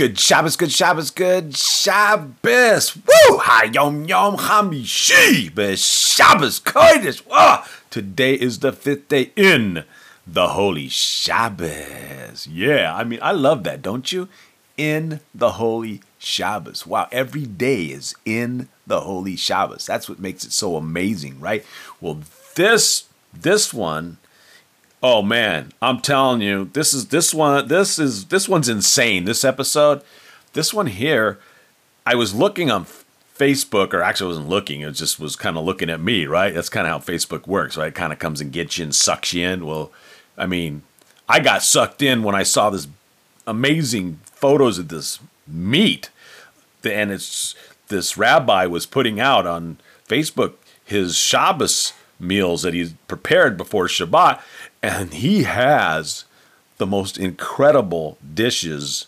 Good Shabbos, good Shabbos, good Shabbos. Woo! Hayom Yom Yom Hamishi. Shabbos Kodesh. Whoa! Today is the fifth day in the Holy Shabbos. Yeah, I mean, I love that, don't you? In the Holy Shabbos. Wow, every day is in the Holy Shabbos. That's what makes it so amazing, right? Well, this this one Oh man, I'm telling you, this is this one this is this one's insane. This episode, this one here, I was looking on Facebook, or actually I wasn't looking, it just was kind of looking at me, right? That's kind of how Facebook works, right? It kind of comes and gets you and sucks you in. Well, I mean, I got sucked in when I saw this amazing photos of this meat. And it's this rabbi was putting out on Facebook his Shabbos meals that he's prepared before Shabbat and he has the most incredible dishes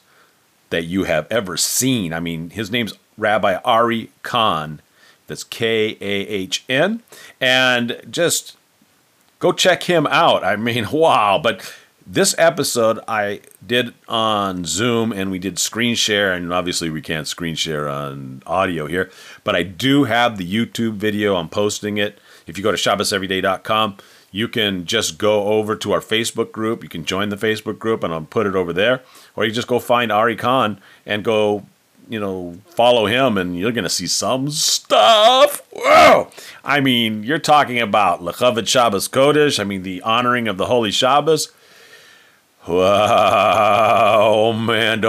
that you have ever seen. I mean, his name's Rabbi Ari Kahn. That's K A H N. And just go check him out. I mean, wow. But this episode I did on Zoom and we did screen share. And obviously, we can't screen share on audio here. But I do have the YouTube video. I'm posting it. If you go to ShabbosEveryday.com, you can just go over to our Facebook group. You can join the Facebook group and I'll put it over there. Or you just go find Ari Kahn and go, you know, follow him and you're going to see some stuff. Whoa! I mean, you're talking about Lechavit Shabbos Kodesh. I mean, the honoring of the Holy Shabbos. Man,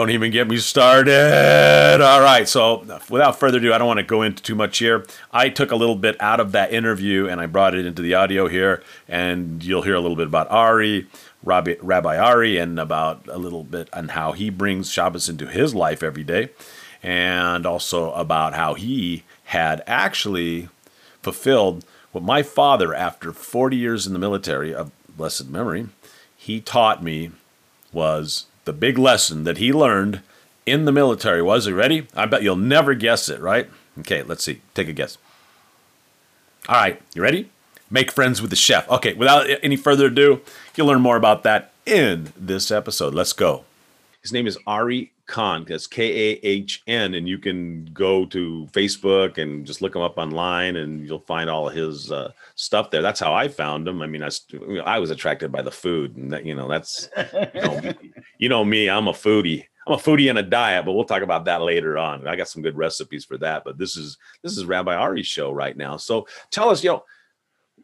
don't even get me started. All right, so without further ado, I don't want to go into too much here. I took a little bit out of that interview and I brought it into the audio here, and you'll hear a little bit about Ari, Rabbi, Rabbi Ari, and about a little bit on how he brings Shabbos into his life every day, and also about how he had actually fulfilled what my father, after 40 years in the military of blessed memory, he taught me was the big lesson that he learned in the military was. Are you ready? I bet you'll never guess it, right? Okay, let's see. Take a guess. All right, you ready? Make friends with the chef. Okay, without any further ado, you'll learn more about that in this episode. Let's go. His name is Ari Kahn. That's K A H N, and you can go to Facebook and just look him up online, and you'll find all of his uh, stuff there. That's how I found him. I mean, I, I was attracted by the food, and that, you know, that's you know, you know me. I'm a foodie. I'm a foodie in a diet, but we'll talk about that later on. I got some good recipes for that. But this is this is Rabbi Ari's show right now. So tell us, you know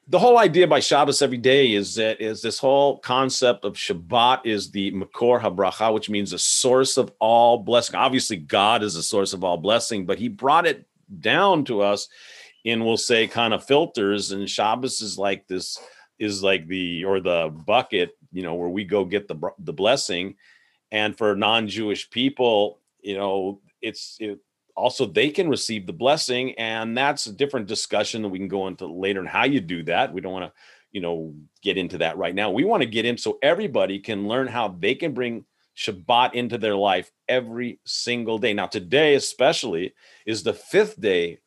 the whole idea by Shabbos every day is that is this whole concept of Shabbat is the Makor Habracha, which means the source of all blessing. Obviously, God is the source of all blessing, but He brought it down to us in we'll say kind of filters, and Shabbos is like this is like the or the bucket, you know, where we go get the the blessing, and for non-Jewish people, you know, it's it, also they can receive the blessing and that's a different discussion that we can go into later and how you do that. We don't want to you know get into that right now. We want to get in so everybody can learn how they can bring shabbat into their life every single day. Now today especially is the fifth day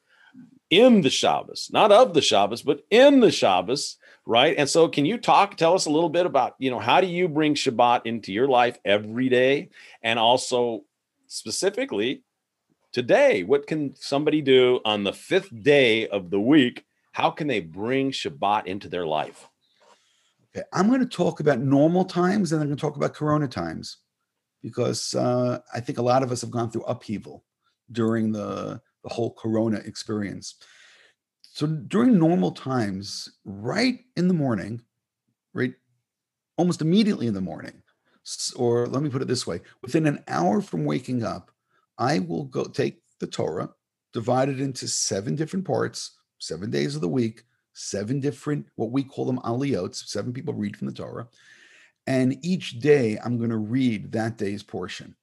in the shabbos not of the shabbos but in the shabbos right? And so can you talk tell us a little bit about you know how do you bring shabbat into your life every day? And also specifically today what can somebody do on the fifth day of the week? How can they bring shabbat into their life? Okay i'm going to talk about normal times and i'm going to talk about corona times because uh, i think a lot of us have gone through upheaval during the, the whole corona experience. So during normal times right in the morning right almost immediately in the morning or let me put it this way within an hour from waking up I will go take the Torah, divide it into seven different parts, seven days of the week, seven different, what we call them aliyot, seven people read from the Torah. And each day I'm going to read that day's portion.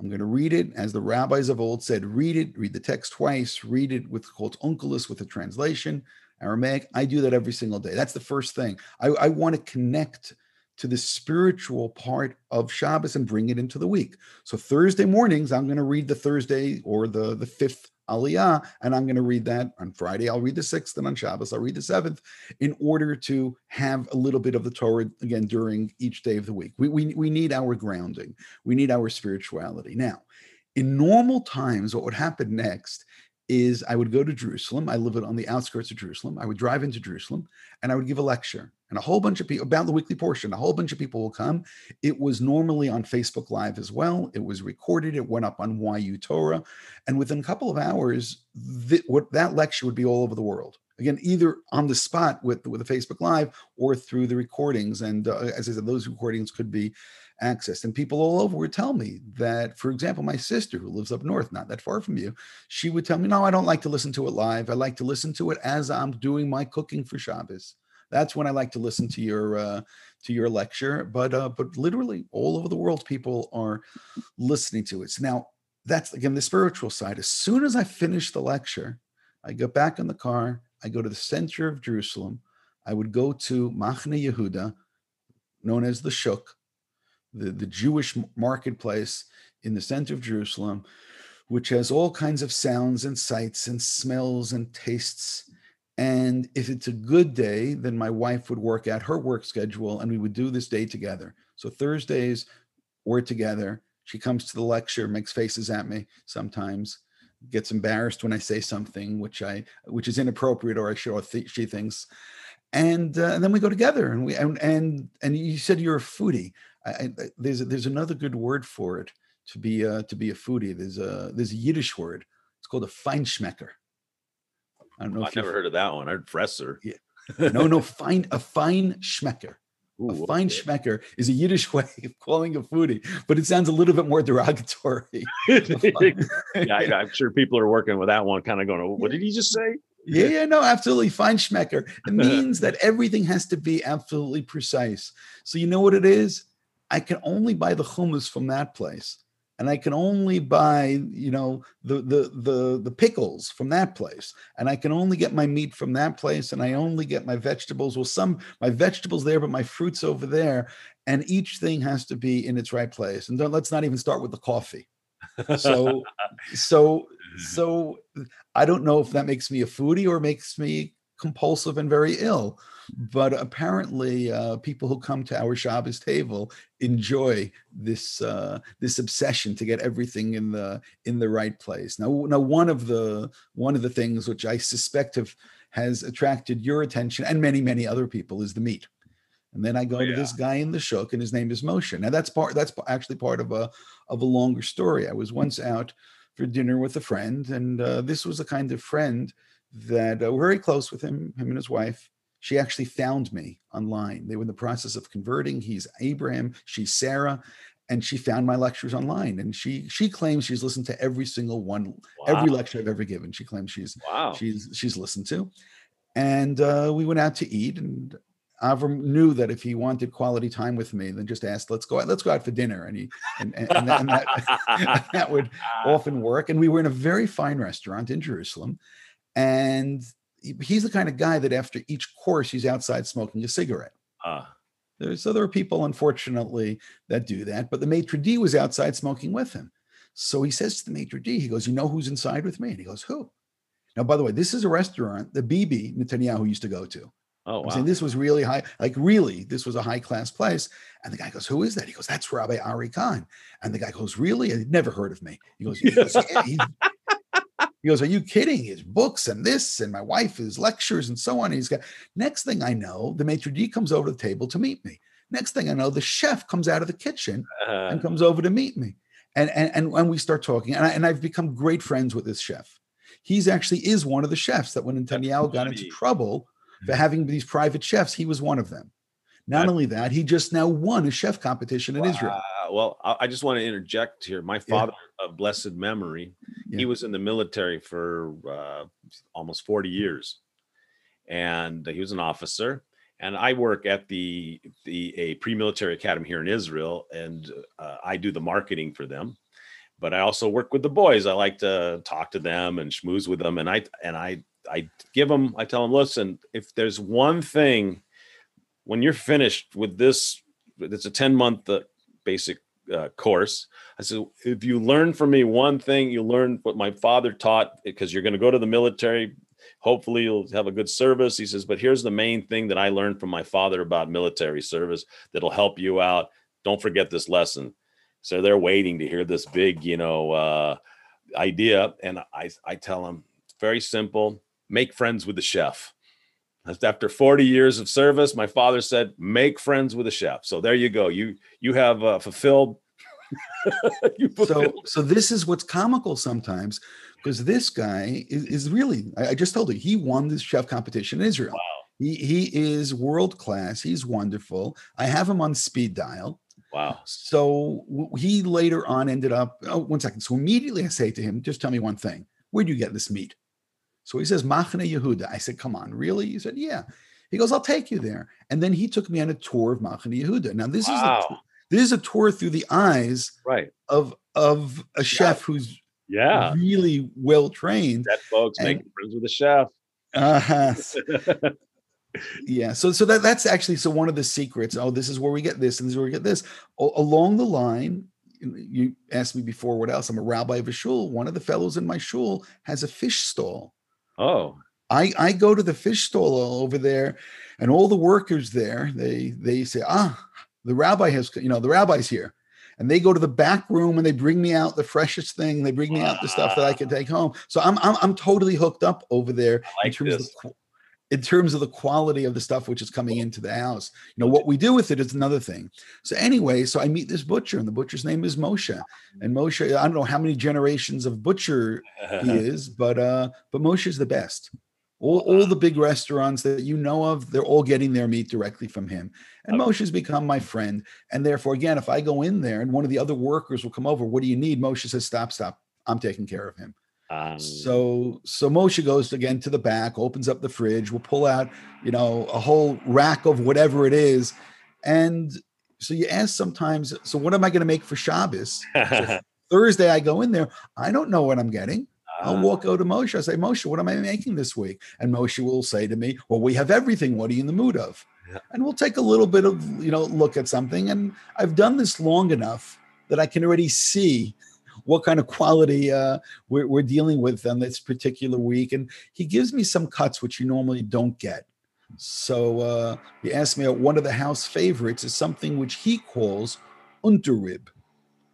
I'm going to read it as the rabbis of old said, read it, read the text twice, read it with called onkelos with a translation, Aramaic. I do that every single day. That's the first thing. I, I want to connect to the spiritual part of Shabbos and bring it into the week. So Thursday mornings, I'm going to read the Thursday or the, the fifth Aliyah, and I'm going to read that on Friday. I'll read the sixth, and on Shabbos, I'll read the seventh in order to have a little bit of the Torah again during each day of the week. We, we, we need our grounding, we need our spirituality. Now, In normal times, what would happen next is I would go to Jerusalem. I live on the outskirts of Jerusalem. I would drive into Jerusalem and I would give a lecture. And a whole bunch of people about the weekly portion, a whole bunch of people will come. It was normally on Facebook Live as well. It was recorded. It went up on YU Torah. And within a couple of hours, th- what, that lecture would be all over the world. Again, either on the spot with, with the Facebook Live or through the recordings. And uh, as I said, those recordings could be accessed. And people all over would tell me that, for example, my sister who lives up north, not that far from you, she would tell me, no, I don't like to listen to it live. I like to listen to it as I'm doing my cooking for Shabbos. That's when I like to listen to your uh, to your lecture. But uh, but literally all over the world, people are listening to it. So now that's again the spiritual side. As soon as I finish the lecture, I go back in the car. I go to the center of Jerusalem. I would go to Machne Yehuda, known as the Shuk, the, the Jewish marketplace in the center of Jerusalem, which has all kinds of sounds and sights and smells and tastes. And if it's a good day, then my wife would work out her work schedule and we would do this day together. So Thursdays, we're together. She comes to the lecture, makes faces at me sometimes, gets embarrassed when I say something which I which is inappropriate or I show th- she thinks. And, uh, and then we go together and we and and, and you said you're a foodie. I, I, there's there's another good word for it to be uh, to be a foodie. There's a there's a Yiddish word. It's called a feinschmecker. I don't know. I've never heard of that one. I heard fresser. Yeah. No, no, fine a fine schmecker. Ooh, a fine okay. schmecker is a Yiddish way of calling a foodie, but it sounds a little bit more derogatory. yeah, I, am sure people are working with that one, kind of going, "What did he just say?" Yeah, yeah, no, absolutely. Fine schmecker. It means that everything has to be absolutely precise. So you know what it is? I can only buy the hummus from that place. And I can only buy, you know, the the the the pickles from that place. And I can only get my meat from that place. And I only get my vegetables. Well, some my vegetables there, but my fruits over there. And each thing has to be in its right place. And let's not even start with the coffee. So so so I don't know if that makes me a foodie or makes me compulsive and very ill. But apparently, uh, people who come to our Shabbos table enjoy this uh, this obsession to get everything in the in the right place. Now, now one of the one of the things which I suspect have has attracted your attention and many many other people is the meat. And then I go oh, yeah. to this guy in the shuk, and his name is Moshe. Now that's part that's actually part of a of a longer story. I was once out for dinner with a friend, and uh, this was a kind of friend that uh, we're very close with him, him and his wife. She actually found me online. They were in the process of converting. He's Abraham, she's Sarah, and she found my lectures online. And she she claims she's listened to every single one, wow. every lecture I've ever given. She claims she's wow. she's she's listened to. And uh, we went out to eat, and Avram knew that if he wanted quality time with me, then just asked, "Let's go out, let's go out for dinner," and he and, and, and, that, and that, that would often work. And we were in a very fine restaurant in Jerusalem, and he's the kind of guy that after each course he's outside smoking a cigarette. Uh. There's other people, unfortunately, that do that, but the maitre d was outside smoking with him. So he says to the maitre d, he goes, "You know who's inside with me?" And he goes, "Who?" Now, by the way, this is a restaurant the Bibi Netanyahu used to go to. Oh, wow. I'm saying this was really high, like really, this was a high class place. And the guy goes, "Who is that?" He goes, "That's Rabbi Ari Kahn." And the guy goes, "Really?" And he'd never heard of me. He goes, he goes yeah, he goes, Are you kidding? His books and this, and my wife, his lectures, and so on. And he's got next thing I know, the maitre d comes over to the table to meet me. Next thing I know, the chef comes out of the kitchen uh, and comes over to meet me. And and and, and we start talking. And, I, and I've become great friends with this chef. He's actually is one of the chefs that when Netanyahu got into trouble for mm-hmm. having these private chefs, he was one of them. Not only that, he just now won a chef competition in wow. Israel. Well, I just want to interject here. My father yeah. of blessed memory, yeah. he was in the military for uh, almost 40 years. And he was an officer. And I work at the the a pre-military academy here in Israel, and uh, I do the marketing for them. But I also work with the boys. I like to talk to them and schmooze with them. And I and I I give them. I tell them, listen, if there's one thing when you're finished with this, it's a 10 month uh, basic uh, course. I said, if you learn from me one thing, you learn what my father taught because you're going to go to the military. Hopefully, you'll have a good service. He says, but here's the main thing that I learned from my father about military service that'll help you out. Don't forget this lesson. So they're waiting to hear this big, you know, uh, idea. And I, I tell them, very simple make friends with the chef. After 40 years of service, my father said, make friends with a chef. So there you go. You, you have uh, fulfilled. So, so this is what's comical sometimes because this guy is, is really, I, I, just told you, he won this chef competition in Israel. Wow. He, he is world class. He's wonderful. I have him on speed dial. Wow. So he later on ended up, oh, one second. So immediately I say to him, just tell me one thing. Where do you get this meat? So he says, Machane Yehuda. I said, come on, really? He said, yeah. He goes, I'll take you there. And then he took me on a tour of Machane Yehuda. Now this wow. is a, this is a tour through the eyes right. of of a chef yeah. who's yeah really well trained. That folks and, making friends with a chef. Uh-huh. yeah so so that that's actually so one of the secrets oh this is where we get this and this is where we get this o- along the line you asked me before what else i'm a rabbi of a shul one of the fellows in my shul has a fish stall oh i i go to the fish stall over there and all the workers there they they say ah the rabbi has you know the rabbi's here and they go to the back room and they bring me out the freshest thing. They bring me out the stuff that I can take home. So I'm I'm, I'm totally hooked up over there like in terms this. of in terms of the quality of the stuff which is coming into the house. You know, what we do with it is another thing. So anyway, so I meet this butcher, and the butcher's name is Moshe. And Moshe, I don't know how many generations of butcher he is, but uh, but Moshe is the best. All, all the big restaurants that you know of, they're all getting their meat directly from him. And okay. Moshe's become my friend. And therefore, again, if I go in there and one of the other workers will come over, what do you need? Moshe says, stop, stop. I'm taking care of him. Um, so so Moshe goes again to the back, opens up the fridge. We'll pull out, you know, a whole rack of whatever it is, and so you ask sometimes. So what am I going to make for Shabbos? So Thursday, I go in there. I don't know what I'm getting. I'll ah. walk out to Moshe. I say, Moshe, what am I making this week? And Moshe will say to me, Well, we have everything. What are you in the mood of? Yeah. And we'll take a little bit of, you know, look at something. And I've done this long enough that I can already see what kind of quality uh, we're, we're dealing with on this particular week. And he gives me some cuts which you normally don't get. So uh, he asked me one of the house favorites is something which he calls unterrib.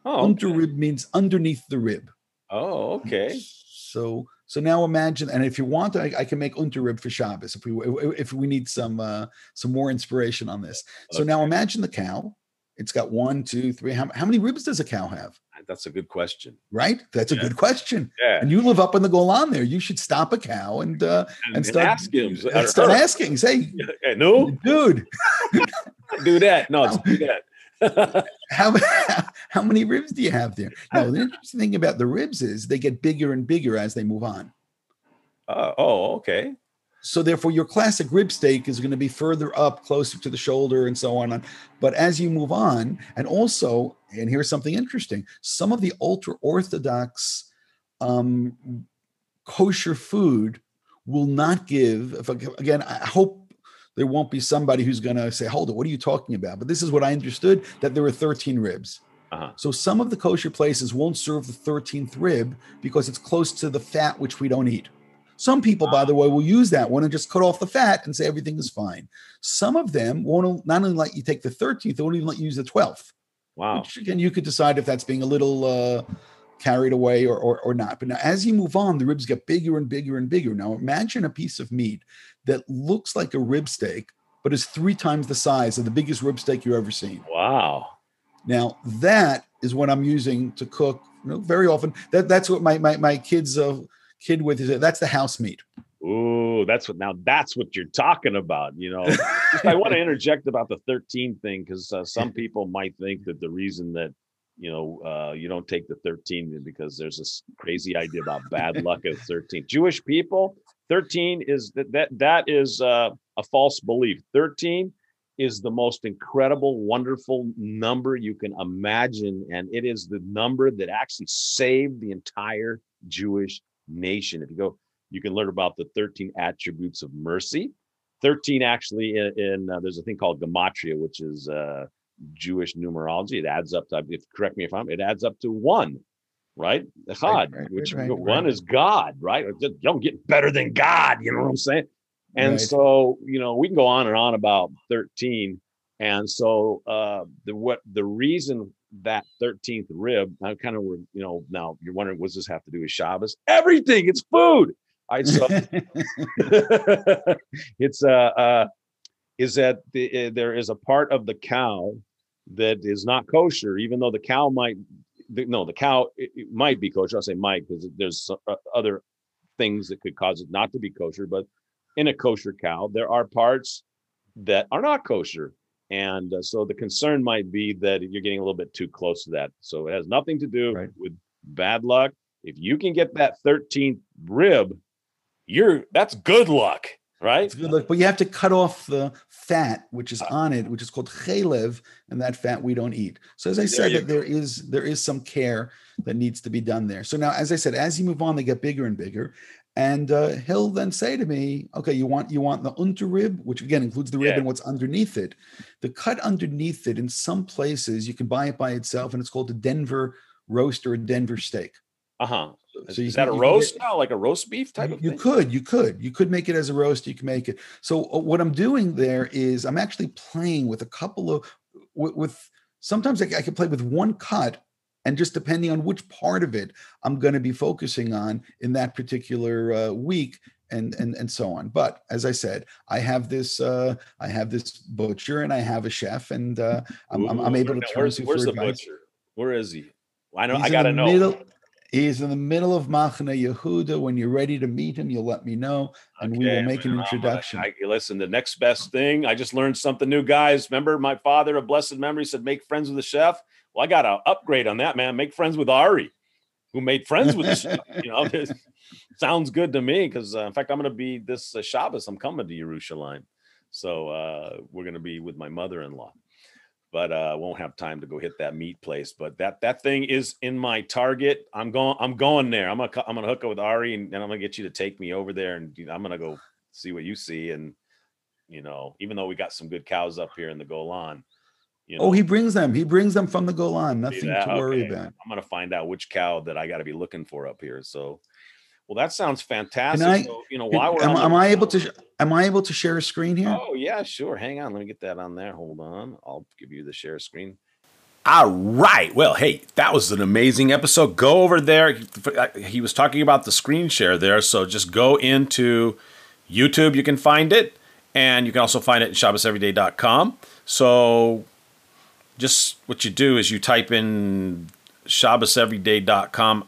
Oh, okay. Unterrib means underneath the rib. Oh, okay. So so now imagine, and if you want, I, I can make unterrib for Shabbos if we if we need some uh, some more inspiration on this. So now imagine the cow. It's got one, two, three. How, how many ribs does a cow have? That's a good question. Right? That's yeah. a good question. Yeah. And you live up in the Golan there. You should stop a cow and uh, and, and start asking. start asking. Say, hey, no, dude, do that. No, do that. how how many ribs do you have there? No, the interesting thing about the ribs is they get bigger and bigger as they move on. Uh, oh, okay. So therefore, your classic rib steak is going to be further up, closer to the shoulder, and so on. But as you move on, and also, and here's something interesting: some of the ultra orthodox um, kosher food will not give. If again, I hope there won't be somebody who's going to say, "Hold it, what are you talking about?" But this is what I understood: that there were 13 ribs. Uh-huh. So some of the kosher places won't serve the 13th rib because it's close to the fat which we don't eat. Some people, by the way, will use that one and just cut off the fat and say everything is fine. Some of them won't not only let you take the 13th, they won't even let you use the 12th. Wow. Which again, you could decide if that's being a little uh, carried away or, or, or not. But now, as you move on, the ribs get bigger and bigger and bigger. Now, imagine a piece of meat that looks like a rib steak, but is three times the size of the biggest rib steak you've ever seen. Wow. Now, that is what I'm using to cook you know, very often. That, that's what my, my, my kids. Uh, kid with his that's the house meat. Ooh, that's what now that's what you're talking about. You know, I want to interject about the 13 thing because uh, some people might think that the reason that you know uh, you don't take the 13 because there's this crazy idea about bad luck at 13. Jewish people, 13 is that that that is uh, a false belief. 13 is the most incredible, wonderful number you can imagine, and it is the number that actually saved the entire Jewish nation. If you go, you can learn about the 13 attributes of mercy. 13 actually in, in uh, there's a thing called gematria, which is uh, Jewish numerology. It adds up to, if, correct me if I'm, it adds up to one, right? God, right, right, which right, one is God, right? You don't get better than God, you know what I'm saying? And so, you know, we can go on and on about 13. And so uh, the what the reason that 13th rib, I kind of were, you know, now you're wondering, what does this have to do with Shabbos? Everything. It's food. I so it's uh, uh is that the, uh, there is a part of the cow that is not kosher, even though the cow might the, no, the cow it, it might be kosher. I'll say might because there's uh, other things that could cause it not to be kosher. But in a kosher cow, there are parts that are not kosher, and uh, so the concern might be that you're getting a little bit too close to that. So it has nothing to do right. with bad luck. If you can get that 13th rib, you're that's good luck right? It's good luck, but you have to cut off the fat which is on it, which is called chalev, and that fat we don't eat. So as I said, there, there is there is some care that needs to be done there. So now, as I said, as you move on, they get bigger and bigger. And uh, he'll then say to me, "Okay, you want you want the unterrib, which again includes the rib yeah. and what's underneath it. The cut underneath it, in some places, you can buy it by itself, and it's called a Denver roast or a Denver steak. Uh huh. So is that a roast now, like a roast beef type you, of you thing? could, you could, you could make it as a roast. You can make it. So uh, what I'm doing there is I'm actually playing with a couple of with, with sometimes I, I can play with one cut and just depending on which part of it i'm going to be focusing on in that particular uh, week and and and so on but as i said i have this uh i have this butcher and i have a chef and uh i'm, Ooh, I'm, I'm, able to turn where's, where's the advice. butcher where is he i know He's i gotta know middle, He's in the middle of Machane Yehuda. When you're ready to meet him, you'll let me know, and okay, we will make an introduction. I, listen, the next best thing. I just learned something new, guys. Remember, my father of blessed memory said, "Make friends with the chef." Well, I got to upgrade on that, man. Make friends with Ari, who made friends with the. You know, this sounds good to me. Because uh, in fact, I'm going to be this uh, Shabbos. I'm coming to Yerushalayim, so uh, we're going to be with my mother-in-law but uh won't have time to go hit that meat place but that that thing is in my target i'm going i'm going there i'm gonna i'm gonna hook up with ari and, and i'm gonna get you to take me over there and i'm gonna go see what you see and you know even though we got some good cows up here in the golan you oh, know, oh he brings them he brings them from the golan nothing to worry okay. about i'm gonna find out which cow that i got to be looking for up here so well, that sounds fantastic. I, so, you know, why we're am, am I able to am I able to share a screen here? Oh yeah, sure. Hang on, let me get that on there. Hold on, I'll give you the share screen. All right. Well, hey, that was an amazing episode. Go over there. He uh, was talking about the screen share there, so just go into YouTube. You can find it, and you can also find it at ShabbosEveryday.com. So, just what you do is you type in ShabbosEveryday.com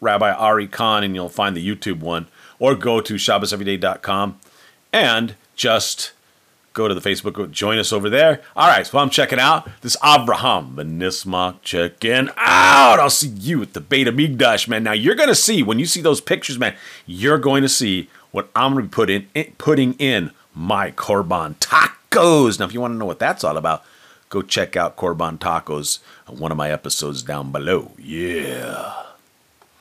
Rabbi Ari Kahn, and you'll find the YouTube one, or go to ShabbosEveryday.com and just go to the Facebook, join us over there. All right, so I'm checking out this Abraham Benismach checking out. I'll see you at the Beit HaMikdash, man. Now you're gonna see when you see those pictures, man. You're going to see what I'm gonna be put in, putting in my Korban tacos. Now, if you want to know what that's all about, go check out Korban tacos, one of my episodes down below. Yeah.